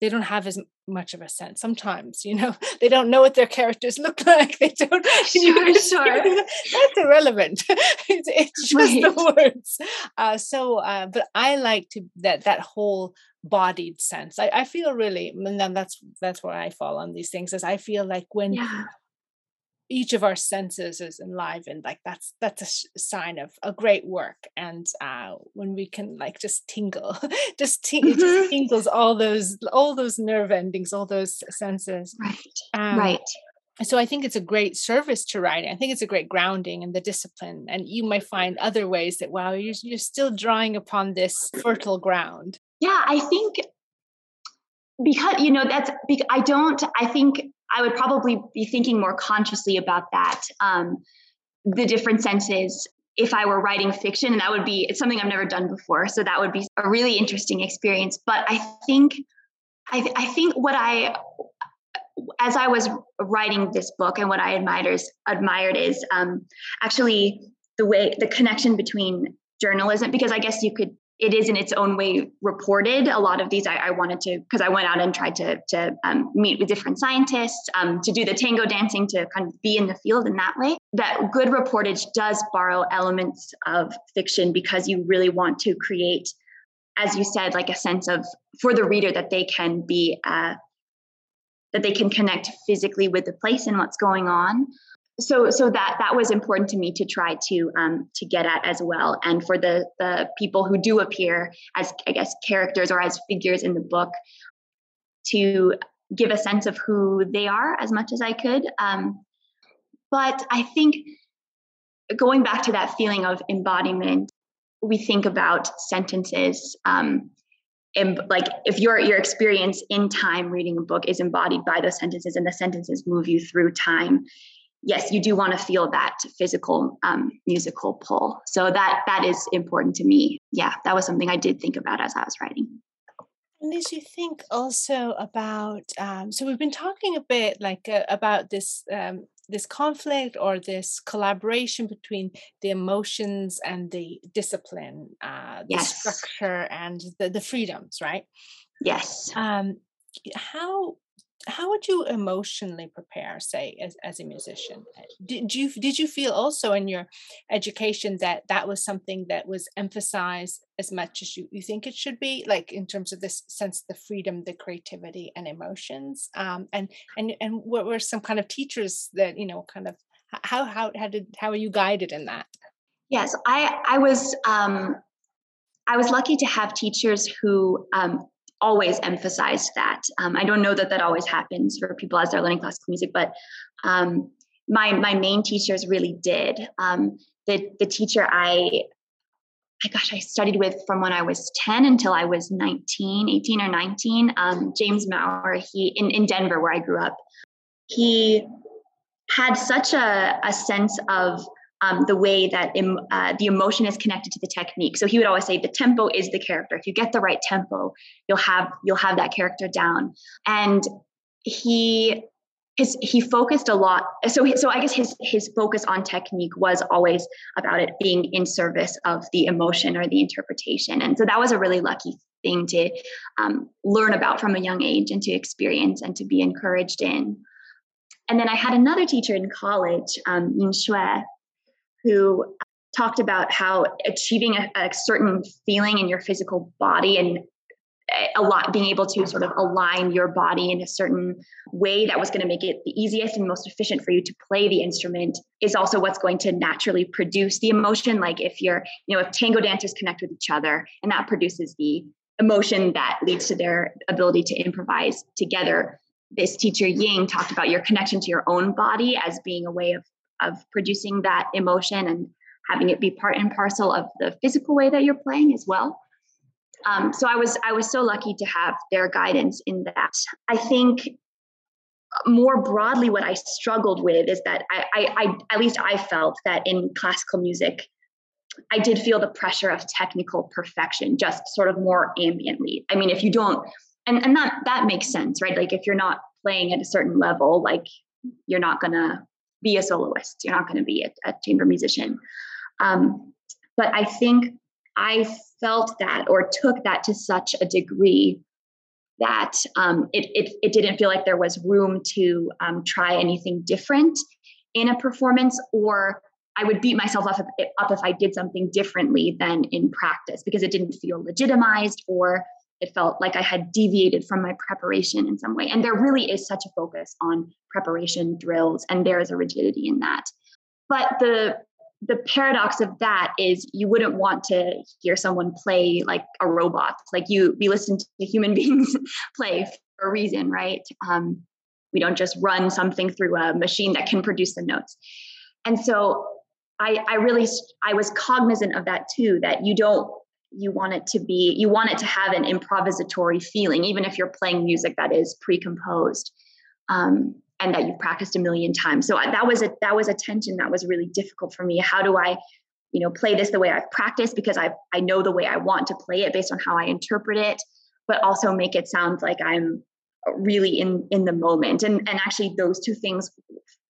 Speaker 2: they don't have as much of a sense sometimes you know? (laughs) They don't know what their characters (laughs) look like they don't (laughs)
Speaker 3: sure, sure.
Speaker 2: that's irrelevant. It's, it's just right. the words. Uh, so uh, but i like to that that whole bodied sense. I, I feel really and then that's that's where i fall on these things is i feel like when yeah each of our senses is enlivened like that's that's a sign of a great work and uh when we can like just tingle (laughs) just, ting- mm-hmm. just tingles all those all those nerve endings all those senses.
Speaker 3: Right. Um, right.
Speaker 2: so i think it's a great service to writing. I think it's a great grounding in the discipline and you might find other ways that wow you're, you're still drawing upon this fertile ground.
Speaker 3: Yeah i think because you know that's because i don't i think I would probably be thinking more consciously about that. Um, the different senses if I were writing fiction, and that would be it's something I've never done before. So that would be a really interesting experience. But I think, I, I think what I, as I was writing this book, and what I admired admired is um, actually the way the connection between journalism, because I guess you could it is in its own way reported. A lot of these I, I wanted to because I went out and tried to to um, meet with different scientists um, to do the tango dancing to kind of be in the field in that way. that good reportage does borrow elements of fiction because you really want to create as you said like a sense of for the reader that they can be uh, that they can connect physically with the place and what's going on so so that that was important to me to try to um, to get at as well. And for the the people who do appear as i guess characters or as figures in the book to give a sense of who they are as much as i could. Um, but i think going back to that feeling of embodiment we think about sentences um, and like if your your experience in time reading a book is embodied by those sentences and the sentences move you through time yes you do want to feel that physical um, musical pull so that that is important to me yeah that was something i did think about as i was writing
Speaker 2: and as you think also about um, so we've been talking a bit like uh, about this um, this conflict or this collaboration between the emotions and the discipline, uh, the yes. structure and the, the freedoms, right?
Speaker 3: Yes.
Speaker 2: Um, how how would you emotionally prepare say as, as a musician? Uh, did you did you feel also in your education that that was something that was emphasized as much as you, you think it should be? Like in terms of this sense the freedom the creativity and emotions? Um, and and and what were some kind of teachers that you know kind of how how how did how are you guided in that?
Speaker 3: Yes i i was um I was lucky to have teachers who um, always emphasized that. Um, I don't know that that always happens for people as they're learning classical music, but um, my my main teachers really did. Um, the the teacher I, I gosh, I studied with from when I was 10 until I was 19, 18 or 19. Um, James Maurer, he in, in Denver where I grew up, he had such a, a sense of um, the way that uh, the emotion is connected to the technique. So he would always say the tempo is the character. If you get the right tempo, you'll have you'll have that character down. And he his he focused a lot. So so I guess his his focus on technique was always about it being in service of the emotion or the interpretation. And so that was a really lucky thing to um, learn about from a young age and to experience and to be encouraged in. And then I had another teacher in college, um, Yin who talked about how achieving a, a certain feeling in your physical body and eh, a lot being able to sort of align your body in a certain way that was going to make it the easiest and most efficient for you to play the instrument is also what's going to naturally produce the emotion. Like if you're you know if tango dancers connect with each other and that produces the emotion that leads to their ability to improvise together. This teacher ying talked about your connection to your own body as being a way of of producing that emotion and having it be part and parcel of the physical way that you're playing as well. Um, so I was I was so lucky to have their guidance in that. I think more broadly, what I struggled with is that I, I, I at least I felt that in classical music, I did feel the pressure of technical perfection, just sort of more ambiently. I mean, if you don't, and and that that makes sense, right? Like if you're not playing at a certain level, like you're not gonna be a soloist. You're not going to be a, a, chamber musician. Um, but I think I felt that or took that to such a degree that um, it, it, it, didn't feel like there was room to um, try anything different in a performance or I would beat myself up, up if I did something differently than in practice because it didn't feel legitimized or it felt like I had deviated from my preparation in some way. And there really is such a focus on preparation drills, and there is a rigidity in that. But the the paradox of that is you wouldn't want to hear someone play like a robot. Like you, we listen to (laughs) human beings (laughs) play for a reason, right? Um, we don't just run something through a machine that can produce the notes. And so I, I really, I was cognizant of that too. That you don't you want it to be you want it to have an improvisatory feeling even if you're playing music that is pre-composed um, and that you've practiced a million times. So that was a that was a tension that was really difficult for me. How do i you know play this the way i've practiced? Because i i know the way i want to play it based on how i interpret it but also make it sound like i'm really in in the moment. And and actually those two things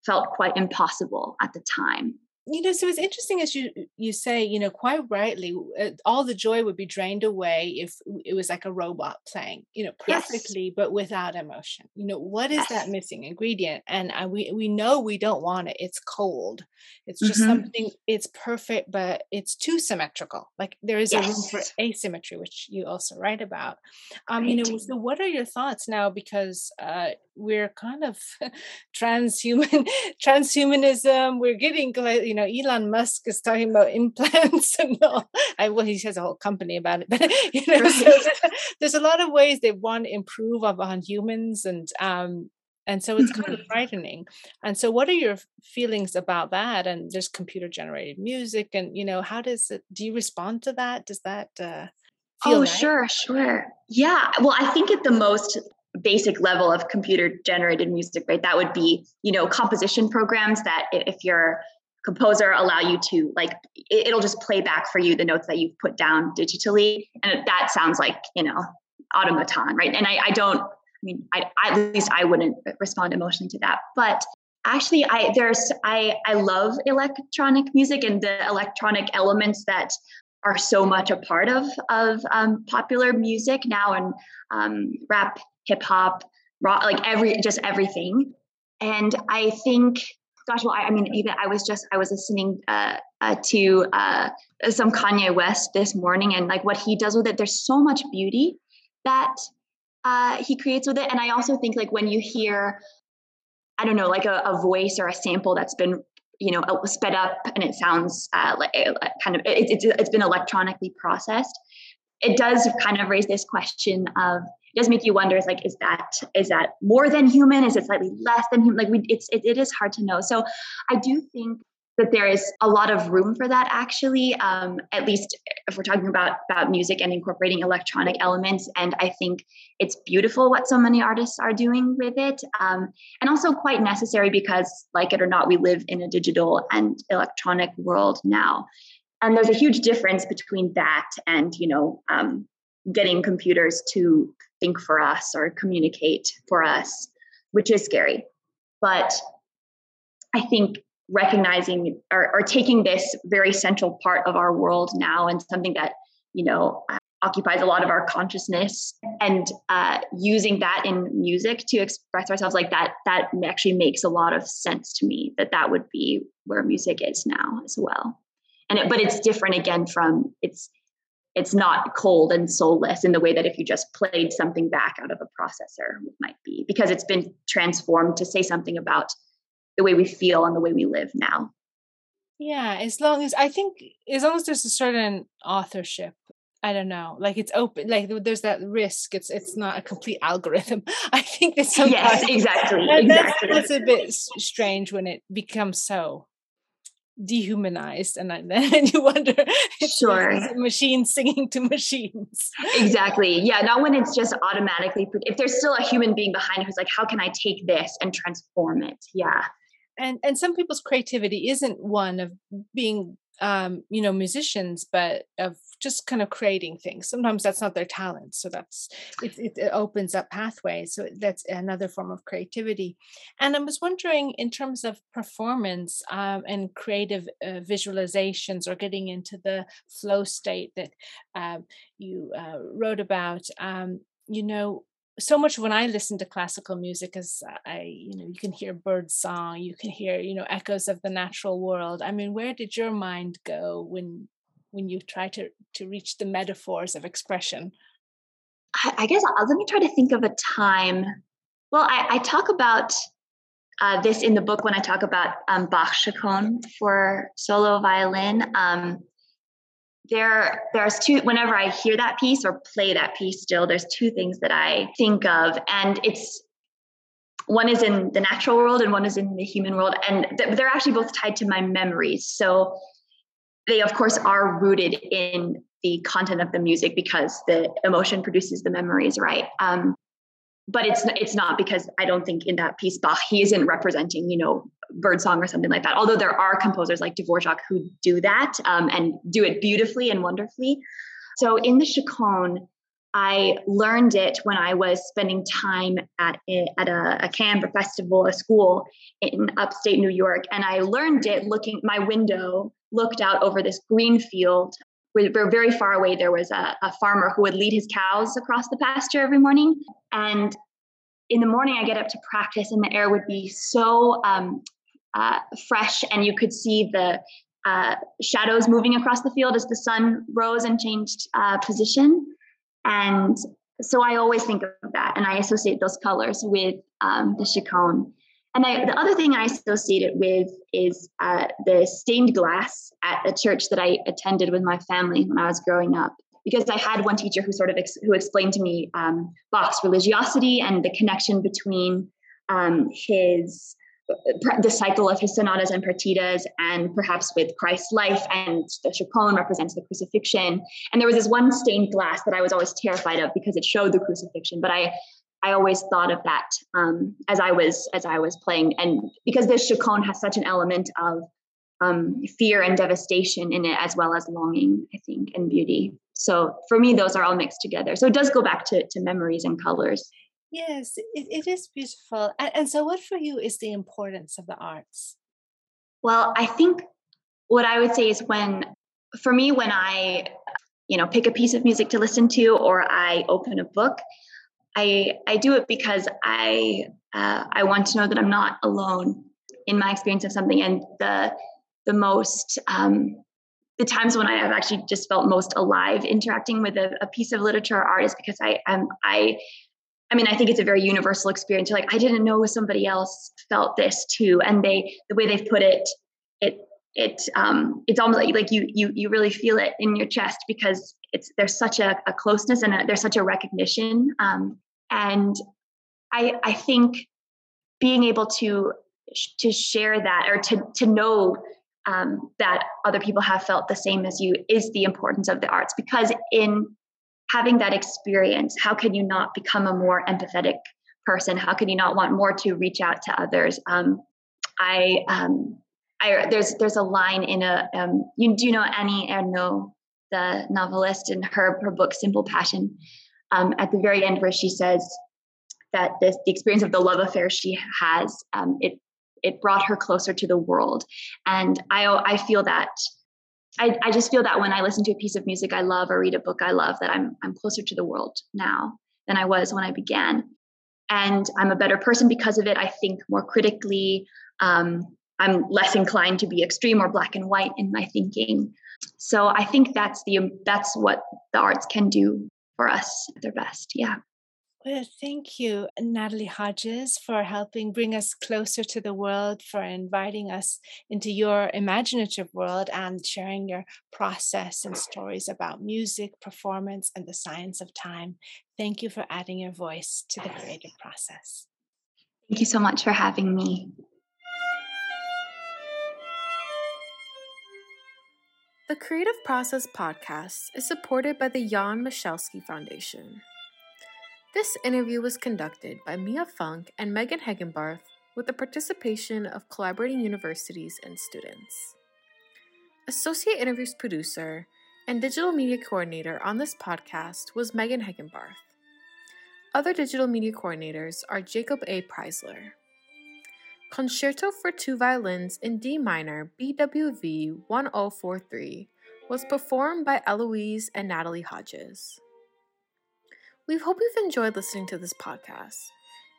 Speaker 3: felt quite impossible at the time
Speaker 2: you know so it's interesting as you you say you know quite rightly uh, all the joy would be drained away if it was like a robot playing you know perfectly yes. but without emotion you know what is yes. that missing ingredient and I, we we know we don't want it it's cold it's just mm-hmm. something it's perfect but it's too symmetrical like there is yes. a room for asymmetry which you also write about um right. you know so what are your thoughts now because uh we're kind of (laughs) transhuman (laughs) transhumanism we're getting you know elon musk is talking about implants (laughs) and all I, well he has a whole company about it but you know right. so there's, a lot of ways they want to improve upon humans and um and so it's kind of mm-hmm. frightening and so what are your feelings about that and there's computer generated music and you know how does it do you respond to that does that uh
Speaker 3: oh nice? sure sure yeah well i think at the most basic level of computer generated music right? That would be you know composition programs that if your composer allow you to like it'll just play back for you the notes that you've put down digitally. And that sounds like you know automaton right? And i, I don't i mean I, at least i wouldn't respond emotionally to that. But actually i there's i i love electronic music and the electronic elements that are so much a part of of um, popular music now. And um, rap hip hop, rock, like every just everything. And I think, gosh, well, I, I mean, even I was just I was listening uh, uh, to uh, some Kanye West this morning, and like what he does with it, there's so much beauty that uh, he creates with it. And I also think like when you hear, I don't know, like a, a voice or a sample that's been you know sped up and it sounds uh, like, like kind of it, it's it's been electronically processed it does kind of raise this question of it does make you wonder is like is that is that more than human? Is it slightly less than human? Like we it's it, it is hard to know. So i do think that there is a lot of room for that actually um, at least if we're talking about about music and incorporating electronic elements. And i think it's beautiful what so many artists are doing with it um, and also quite necessary because like it or not we live in a digital and electronic world now. And there's a huge difference between that and you know um, getting computers to think for us or communicate for us, which is scary. But I think recognizing or, or taking this very central part of our world now and something that, you know, occupies a lot of our consciousness and uh, using that in music to express ourselves like that that actually makes a lot of sense to me that that would be where music is now as well and it, but it's different again from it's it's not cold and soulless in the way that if you just played something back out of a processor it might be because it's been transformed to say something about the way we feel and the way we live now.
Speaker 2: Yeah as long as i think as long as there's a certain authorship i don't know like it's open like there's that risk it's it's not a complete (laughs) algorithm. I think that sometimes
Speaker 3: yes exactly
Speaker 2: exactly that's, that's a bit strange when it becomes so dehumanized and (laughs) then you wonder
Speaker 3: sure.
Speaker 2: machines singing to machines.
Speaker 3: Exactly. Yeah not when it's just automatically if there's still a human being behind who's like how can i take this and transform it? Yeah.
Speaker 2: And and some people's creativity isn't one of being um, you know, musicians, but of just kind of creating things. Sometimes that's not their talent, so that's it, it, opens up pathways. So that's another form of creativity. And I was wondering, in terms of performance um, and creative uh, visualizations, or getting into the flow state that uh, you uh, wrote about, um, you know, so much when I listen to classical music as I, you know, you can hear bird song, you can hear, you know, echoes of the natural world. I mean, where did your mind go when when you try to to reach the metaphors of expression?
Speaker 3: I, I guess I'll, let me try to think of a time. Well, I, I talk about uh, this in the book when I talk about um, Bach for solo violin. Um, there there's two whenever i hear that piece or play that piece still there's two things that i think of. And it's one is in the natural world and one is in the human world. And they're actually both tied to my memories. So they of course are rooted in the content of the music because the emotion produces the memories right? Um, but it's it's not because I don't think in that piece Bach he isn't representing you know birdsong or something like that. Although there are composers like Dvorak who do that um, and do it beautifully and wonderfully. So in the chaconne, I learned it when I was spending time at a, at a, a camp, festival, a school in upstate New York, and I learned it looking. My window looked out over this green field. We were very far away. There was a, a farmer who would lead his cows across the pasture every morning, and in the morning I get up to practice, and the air would be so um, uh, fresh, and you could see the uh, shadows moving across the field as the sun rose and changed uh, position. And so I always think of that and I associate those colors with um, the chaconne. And I, the other thing I associate it with is uh, the stained glass at a church that I attended with my family when I was growing up. Because I had one teacher who sort of ex- who explained to me um, Bach's religiosity and the connection between um, his the cycle of his sonatas and partitas, and perhaps with Christ's life, and the chaconne represents the crucifixion. And there was this one stained glass that I was always terrified of because it showed the crucifixion. But I, I always thought of that um, as I was as I was playing, and because this chaconne has such an element of um, fear and devastation in it, as well as longing, I think, and beauty. So for me, those are all mixed together. So it does go back to to memories and colors.
Speaker 2: Yes, it, it is beautiful. And, and so, what for you is the importance of the arts?
Speaker 3: Well, I think what I would say is when, for me, when I, you know, pick a piece of music to listen to or I open a book, I I do it because I uh, I want to know that I'm not alone in my experience of something. And the the most um, the times when I have actually just felt most alive interacting with a, a piece of literature or art is because I am I I mean, I think it's a very universal experience. You're like, I didn't know somebody else felt this too, and they the way they've put it, it it um it's almost like like you you you really feel it in your chest because it's there's such a, a closeness and a, there's such a recognition um and I I think being able to to share that or to to know um, that other people have felt the same as you is the importance of the arts because in having that experience, how can you not become a more empathetic person? How can you not want more to reach out to others? Um, I, um, I, there's there's a line in a um, you do you know Annie Ernaux, the novelist, in her her book Simple Passion, um, at the very end where she says that this, the experience of the love affair she has um, it it brought her closer to the world, and I I feel that I, I just feel that when I listen to a piece of music I love or read a book I love, that I'm I'm closer to the world now than I was when I began, and I'm a better person because of it. I think more critically. Um, I'm less inclined to be extreme or black and white in my thinking. So I think that's the that's what the arts can do for us at their best. Yeah.
Speaker 2: Well, thank you, Natalie Hodges, for helping bring us closer to the world, for inviting us into your imaginative world and sharing your process and stories about music, performance, and the science of time. Thank you for adding your voice to the creative process.
Speaker 3: Thank you so much for having me.
Speaker 1: The Creative Process podcast is supported by the Jan Michalski Foundation. This interview was conducted by Mia Funk and Megan Hagenbarth with the participation of collaborating universities and students. Associate interviews producer and digital media coordinator on this podcast was Megan Hagenbarth. Other digital media coordinators are Jacob A. Preisler. Concerto for Two Violins in D minor, BWV 1043, was performed by Eloise and Natalie Hodges. We hope you've enjoyed listening to this podcast.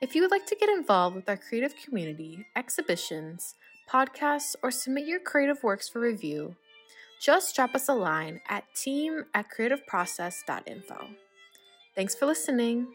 Speaker 1: If you would like to get involved with our creative community, exhibitions, podcasts, or submit your creative works for review, just drop us a line at team at creativeprocess.info. Thanks for listening.